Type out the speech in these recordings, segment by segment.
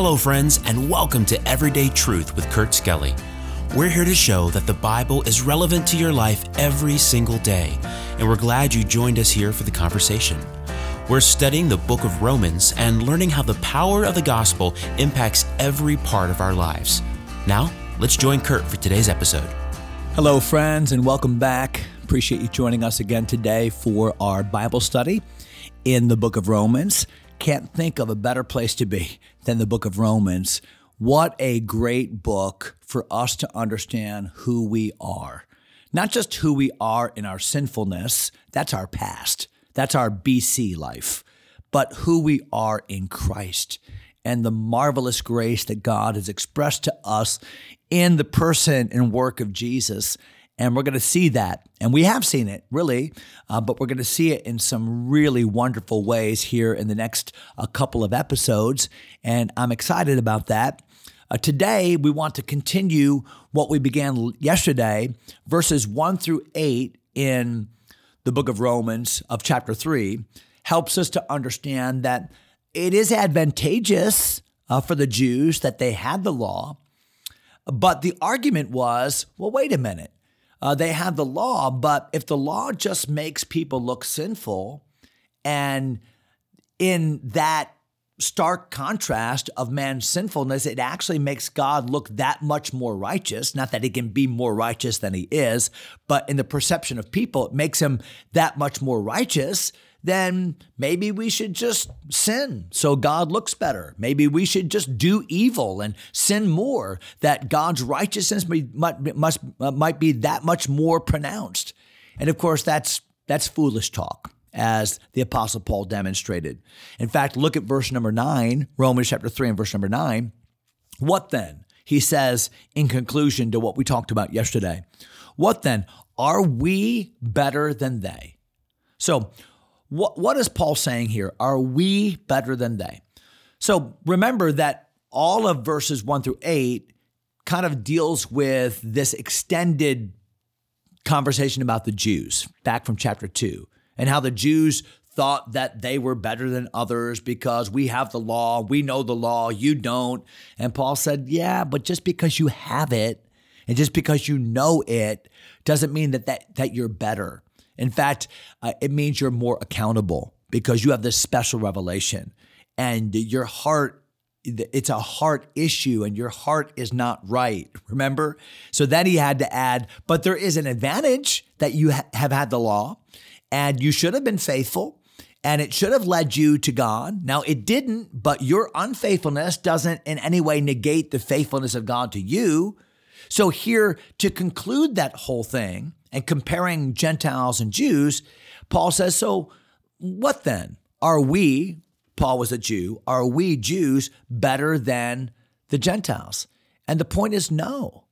Hello, friends, and welcome to Everyday Truth with Kurt Skelly. We're here to show that the Bible is relevant to your life every single day, and we're glad you joined us here for the conversation. We're studying the book of Romans and learning how the power of the gospel impacts every part of our lives. Now, let's join Kurt for today's episode. Hello, friends, and welcome back. Appreciate you joining us again today for our Bible study in the book of Romans. Can't think of a better place to be than the book of Romans. What a great book for us to understand who we are. Not just who we are in our sinfulness, that's our past, that's our BC life, but who we are in Christ and the marvelous grace that God has expressed to us in the person and work of Jesus. And we're going to see that. And we have seen it, really, uh, but we're going to see it in some really wonderful ways here in the next uh, couple of episodes. And I'm excited about that. Uh, today, we want to continue what we began yesterday, verses 1 through 8 in the book of Romans of chapter 3, helps us to understand that it is advantageous uh, for the Jews that they had the law. But the argument was well, wait a minute. Uh, they have the law, but if the law just makes people look sinful, and in that stark contrast of man's sinfulness, it actually makes God look that much more righteous. Not that he can be more righteous than he is, but in the perception of people, it makes him that much more righteous then maybe we should just sin so God looks better. Maybe we should just do evil and sin more, that God's righteousness might, must, uh, might be that much more pronounced. And of course, that's, that's foolish talk, as the Apostle Paul demonstrated. In fact, look at verse number nine, Romans chapter 3 and verse number nine. What then? He says in conclusion to what we talked about yesterday. What then? Are we better than they? So, what, what is Paul saying here? Are we better than they? So remember that all of verses one through eight kind of deals with this extended conversation about the Jews back from chapter two and how the Jews thought that they were better than others because we have the law, we know the law, you don't. And Paul said, Yeah, but just because you have it and just because you know it doesn't mean that, that, that you're better. In fact, uh, it means you're more accountable because you have this special revelation and your heart it's a heart issue and your heart is not right remember so then he had to add but there is an advantage that you ha- have had the law and you should have been faithful and it should have led you to God. Now, it didn't, but your unfaithfulness doesn't in any way negate the faithfulness of God to you. So, here to conclude that whole thing, and comparing Gentiles and Jews, Paul says, So what then? Are we, Paul was a Jew, are we Jews better than the Gentiles? And the point is no.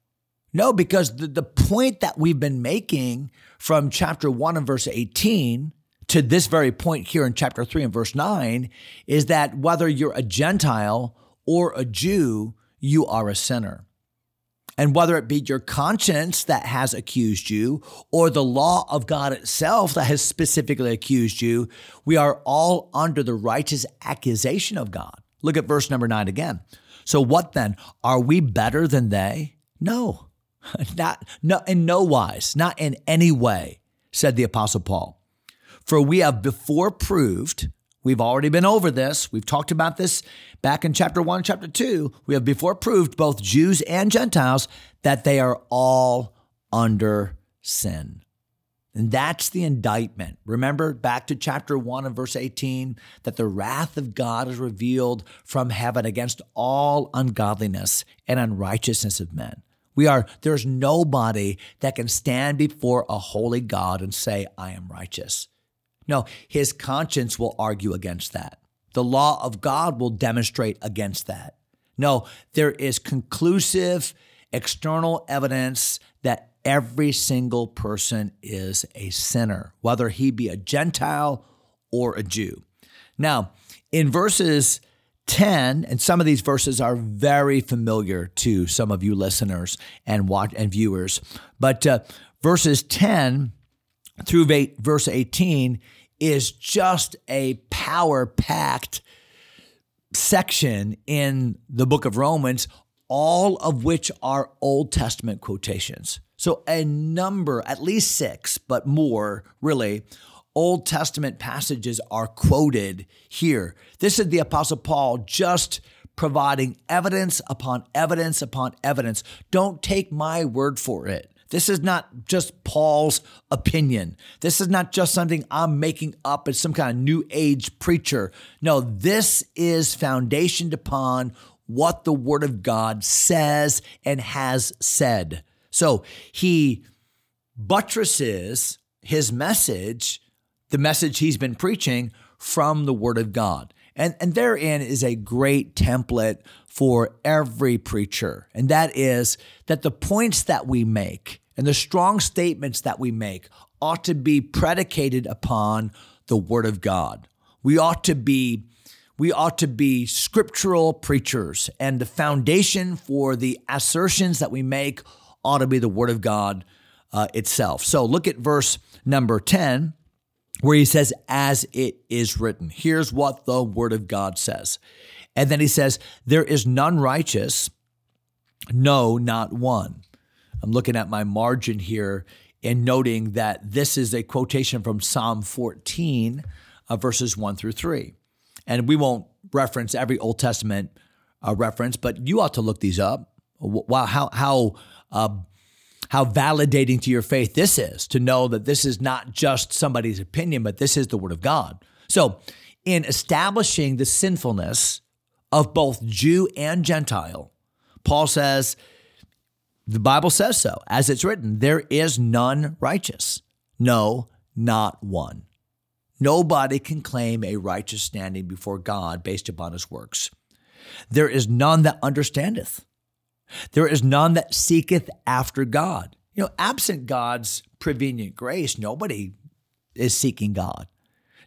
No, because the, the point that we've been making from chapter 1 and verse 18 to this very point here in chapter 3 and verse 9 is that whether you're a Gentile or a Jew, you are a sinner. And whether it be your conscience that has accused you or the law of God itself that has specifically accused you, we are all under the righteous accusation of God. Look at verse number nine again. So what then? Are we better than they? No, not no in no wise, not in any way, said the apostle Paul. For we have before proved We've already been over this. We've talked about this back in chapter 1, chapter 2. We have before proved, both Jews and Gentiles, that they are all under sin. And that's the indictment. Remember back to chapter 1 and verse 18 that the wrath of God is revealed from heaven against all ungodliness and unrighteousness of men. We are there's nobody that can stand before a holy God and say I am righteous. No, his conscience will argue against that. The law of God will demonstrate against that. No, there is conclusive external evidence that every single person is a sinner, whether he be a Gentile or a Jew. Now, in verses 10, and some of these verses are very familiar to some of you listeners and watch and viewers, but uh, verses 10 through verse 18 is just a power packed section in the book of Romans, all of which are Old Testament quotations. So, a number, at least six, but more really, Old Testament passages are quoted here. This is the Apostle Paul just providing evidence upon evidence upon evidence. Don't take my word for it. This is not just Paul's opinion. This is not just something I'm making up as some kind of new age preacher. No, this is foundationed upon what the Word of God says and has said. So he buttresses his message, the message he's been preaching, from the Word of God. And, and therein is a great template for every preacher. And that is that the points that we make and the strong statements that we make ought to be predicated upon the Word of God. We ought to be we ought to be scriptural preachers, and the foundation for the assertions that we make ought to be the Word of God uh, itself. So look at verse number 10 where he says, as it is written. Here's what the word of God says. And then he says, there is none righteous, no, not one. I'm looking at my margin here and noting that this is a quotation from Psalm 14, uh, verses 1 through 3. And we won't reference every Old Testament uh, reference, but you ought to look these up. Wow, how, how, uh, how validating to your faith this is to know that this is not just somebody's opinion, but this is the Word of God. So, in establishing the sinfulness of both Jew and Gentile, Paul says, the Bible says so, as it's written, there is none righteous. No, not one. Nobody can claim a righteous standing before God based upon his works. There is none that understandeth. There is none that seeketh after God. You know, absent God's prevenient grace, nobody is seeking God.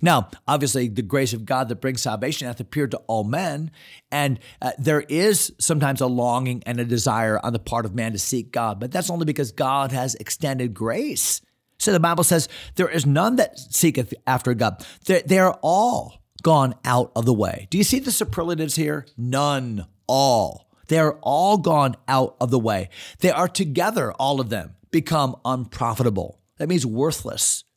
Now, obviously, the grace of God that brings salvation hath appeared to all men, and uh, there is sometimes a longing and a desire on the part of man to seek God, but that's only because God has extended grace. So the Bible says, There is none that seeketh after God. They're, they are all gone out of the way. Do you see the superlatives here? None, all. They are all gone out of the way. They are together, all of them, become unprofitable. That means worthless.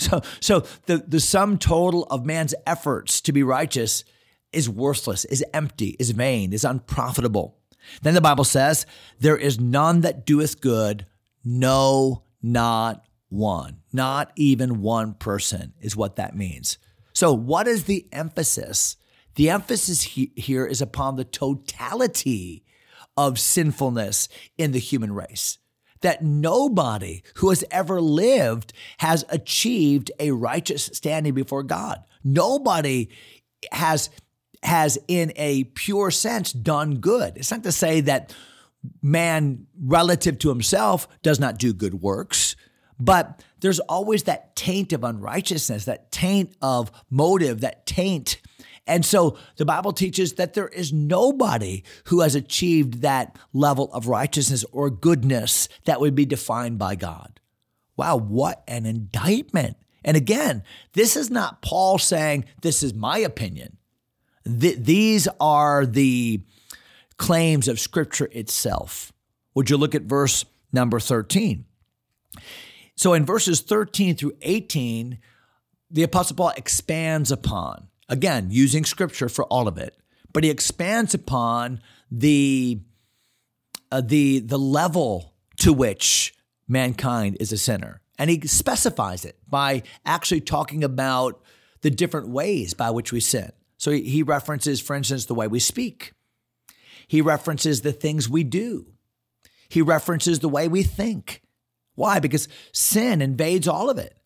So, so the, the sum total of man's efforts to be righteous is worthless, is empty, is vain, is unprofitable. Then the Bible says, There is none that doeth good, no, not one. Not even one person is what that means. So, what is the emphasis the emphasis he, here is upon the totality of sinfulness in the human race. That nobody who has ever lived has achieved a righteous standing before God. Nobody has has in a pure sense done good. It's not to say that man relative to himself does not do good works, but there's always that taint of unrighteousness, that taint of motive, that taint and so the Bible teaches that there is nobody who has achieved that level of righteousness or goodness that would be defined by God. Wow, what an indictment. And again, this is not Paul saying, This is my opinion. Th- these are the claims of Scripture itself. Would you look at verse number 13? So in verses 13 through 18, the Apostle Paul expands upon Again, using scripture for all of it, but he expands upon the uh, the the level to which mankind is a sinner, and he specifies it by actually talking about the different ways by which we sin. So he, he references, for instance, the way we speak. He references the things we do. He references the way we think. Why? Because sin invades all of it.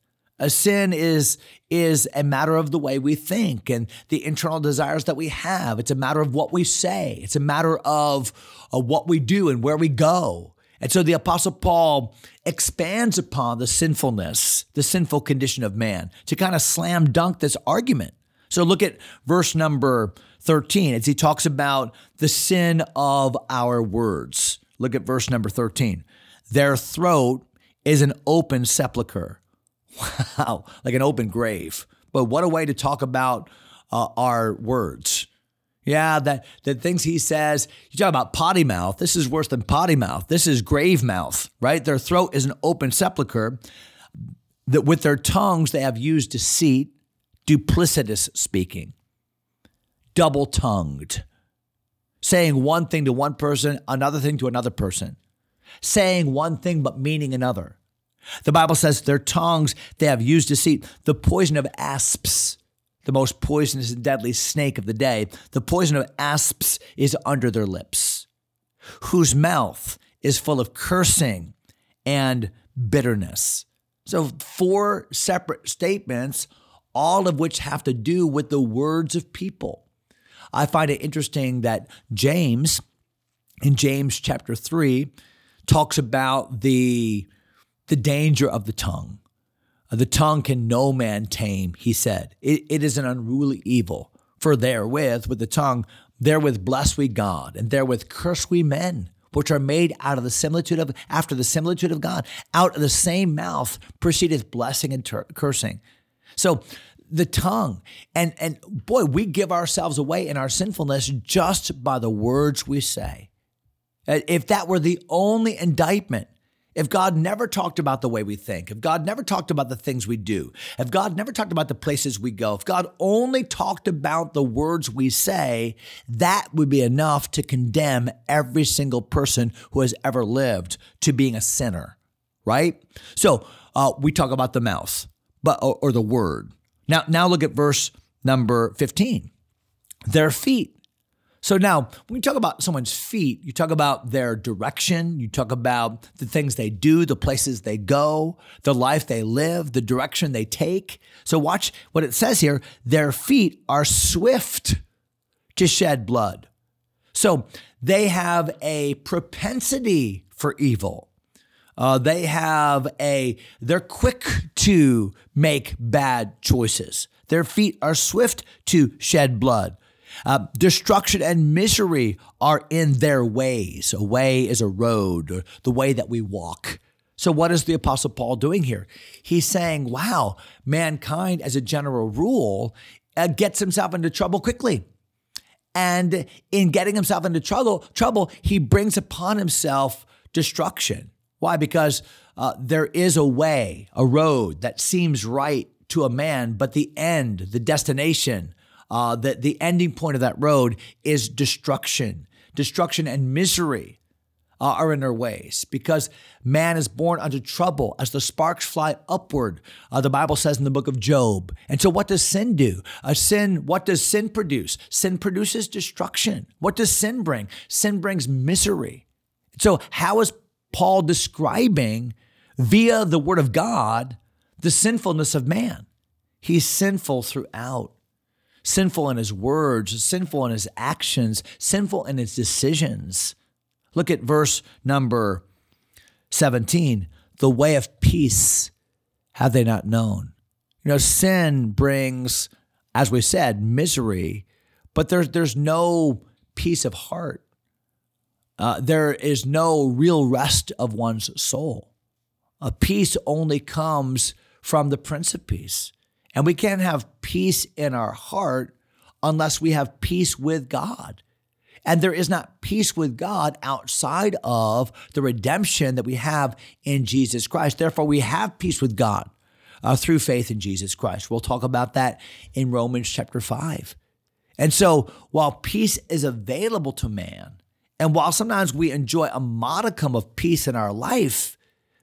A sin is is a matter of the way we think and the internal desires that we have. It's a matter of what we say. It's a matter of, of what we do and where we go. And so the apostle Paul expands upon the sinfulness, the sinful condition of man to kind of slam dunk this argument. So look at verse number 13 as he talks about the sin of our words. Look at verse number 13. Their throat is an open sepulchre. Wow, like an open grave. But what a way to talk about uh, our words. Yeah, that the things he says, you talk about potty mouth. This is worse than potty mouth. This is grave mouth, right? Their throat is an open sepulcher. That with their tongues they have used deceit, duplicitous speaking, double tongued, saying one thing to one person, another thing to another person, saying one thing but meaning another. The Bible says their tongues they have used deceit, the poison of asps the most poisonous and deadly snake of the day, the poison of asps is under their lips, whose mouth is full of cursing and bitterness. So, four separate statements, all of which have to do with the words of people. I find it interesting that James, in James chapter 3, talks about the, the danger of the tongue. Uh, the tongue can no man tame, he said. It, it is an unruly evil. For therewith, with the tongue, therewith bless we God, and therewith curse we men, which are made out of the similitude of, after the similitude of God. Out of the same mouth proceedeth blessing and ter- cursing. So the tongue, and and boy, we give ourselves away in our sinfulness just by the words we say. Uh, if that were the only indictment, if God never talked about the way we think, if God never talked about the things we do, if God never talked about the places we go, if God only talked about the words we say, that would be enough to condemn every single person who has ever lived to being a sinner, right? So uh, we talk about the mouth, but or, or the word. Now, now look at verse number 15. Their feet so now, when you talk about someone's feet, you talk about their direction, you talk about the things they do, the places they go, the life they live, the direction they take. So watch what it says here their feet are swift to shed blood. So they have a propensity for evil. Uh, they have a, they're quick to make bad choices. Their feet are swift to shed blood. Uh, destruction and misery are in their ways. A way is a road, or the way that we walk. So, what is the Apostle Paul doing here? He's saying, wow, mankind, as a general rule, uh, gets himself into trouble quickly. And in getting himself into trouble, trouble, he brings upon himself destruction. Why? Because uh, there is a way, a road that seems right to a man, but the end, the destination, uh, the, the ending point of that road is destruction. Destruction and misery uh, are in their ways because man is born unto trouble as the sparks fly upward. Uh, the Bible says in the book of Job. And so, what does sin do? A sin. What does sin produce? Sin produces destruction. What does sin bring? Sin brings misery. So, how is Paul describing via the Word of God the sinfulness of man? He's sinful throughout sinful in his words, sinful in his actions, sinful in his decisions. Look at verse number 17. The way of peace have they not known? You know, sin brings, as we said, misery, but there's, there's no peace of heart. Uh, there is no real rest of one's soul. A peace only comes from the Prince of Peace. And we can't have peace in our heart unless we have peace with God. And there is not peace with God outside of the redemption that we have in Jesus Christ. Therefore, we have peace with God uh, through faith in Jesus Christ. We'll talk about that in Romans chapter 5. And so, while peace is available to man, and while sometimes we enjoy a modicum of peace in our life,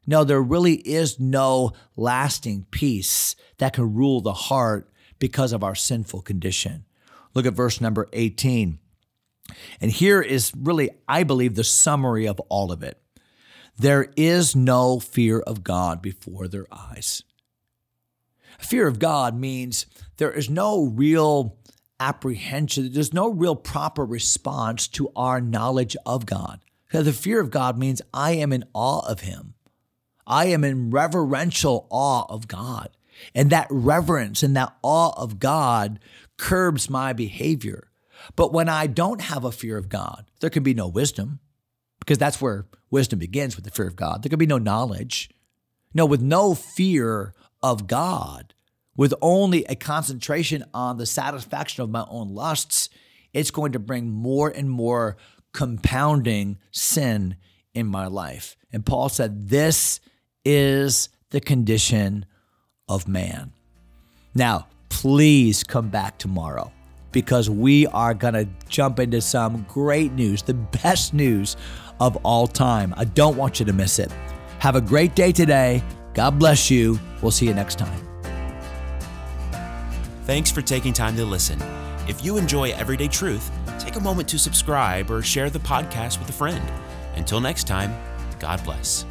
no, there really is no lasting peace that can rule the heart because of our sinful condition. Look at verse number 18. And here is really, I believe, the summary of all of it. There is no fear of God before their eyes. Fear of God means there is no real apprehension, there's no real proper response to our knowledge of God. The fear of God means I am in awe of Him. I am in reverential awe of God. And that reverence and that awe of God curbs my behavior. But when I don't have a fear of God, there can be no wisdom because that's where wisdom begins with the fear of God. There can be no knowledge. No, with no fear of God, with only a concentration on the satisfaction of my own lusts, it's going to bring more and more compounding sin in my life. And Paul said, This is the condition of man. Now, please come back tomorrow because we are going to jump into some great news, the best news of all time. I don't want you to miss it. Have a great day today. God bless you. We'll see you next time. Thanks for taking time to listen. If you enjoy Everyday Truth, take a moment to subscribe or share the podcast with a friend. Until next time, God bless.